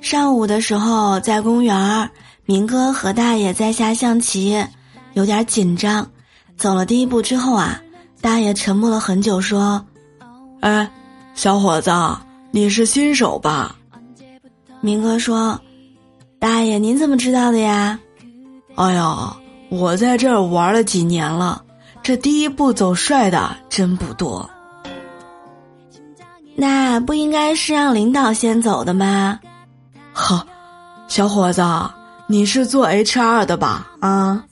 上午的时候在公园，明哥和大爷在下象棋，有点紧张。走了第一步之后啊，大爷沉默了很久，说：“哎，小伙子，你是新手吧？”明哥说：“大爷，您怎么知道的呀？”哎呀，我在这儿玩了几年了，这第一步走帅的真不多。那不应该是让领导先走的吗？小伙子，你是做 HR 的吧？啊。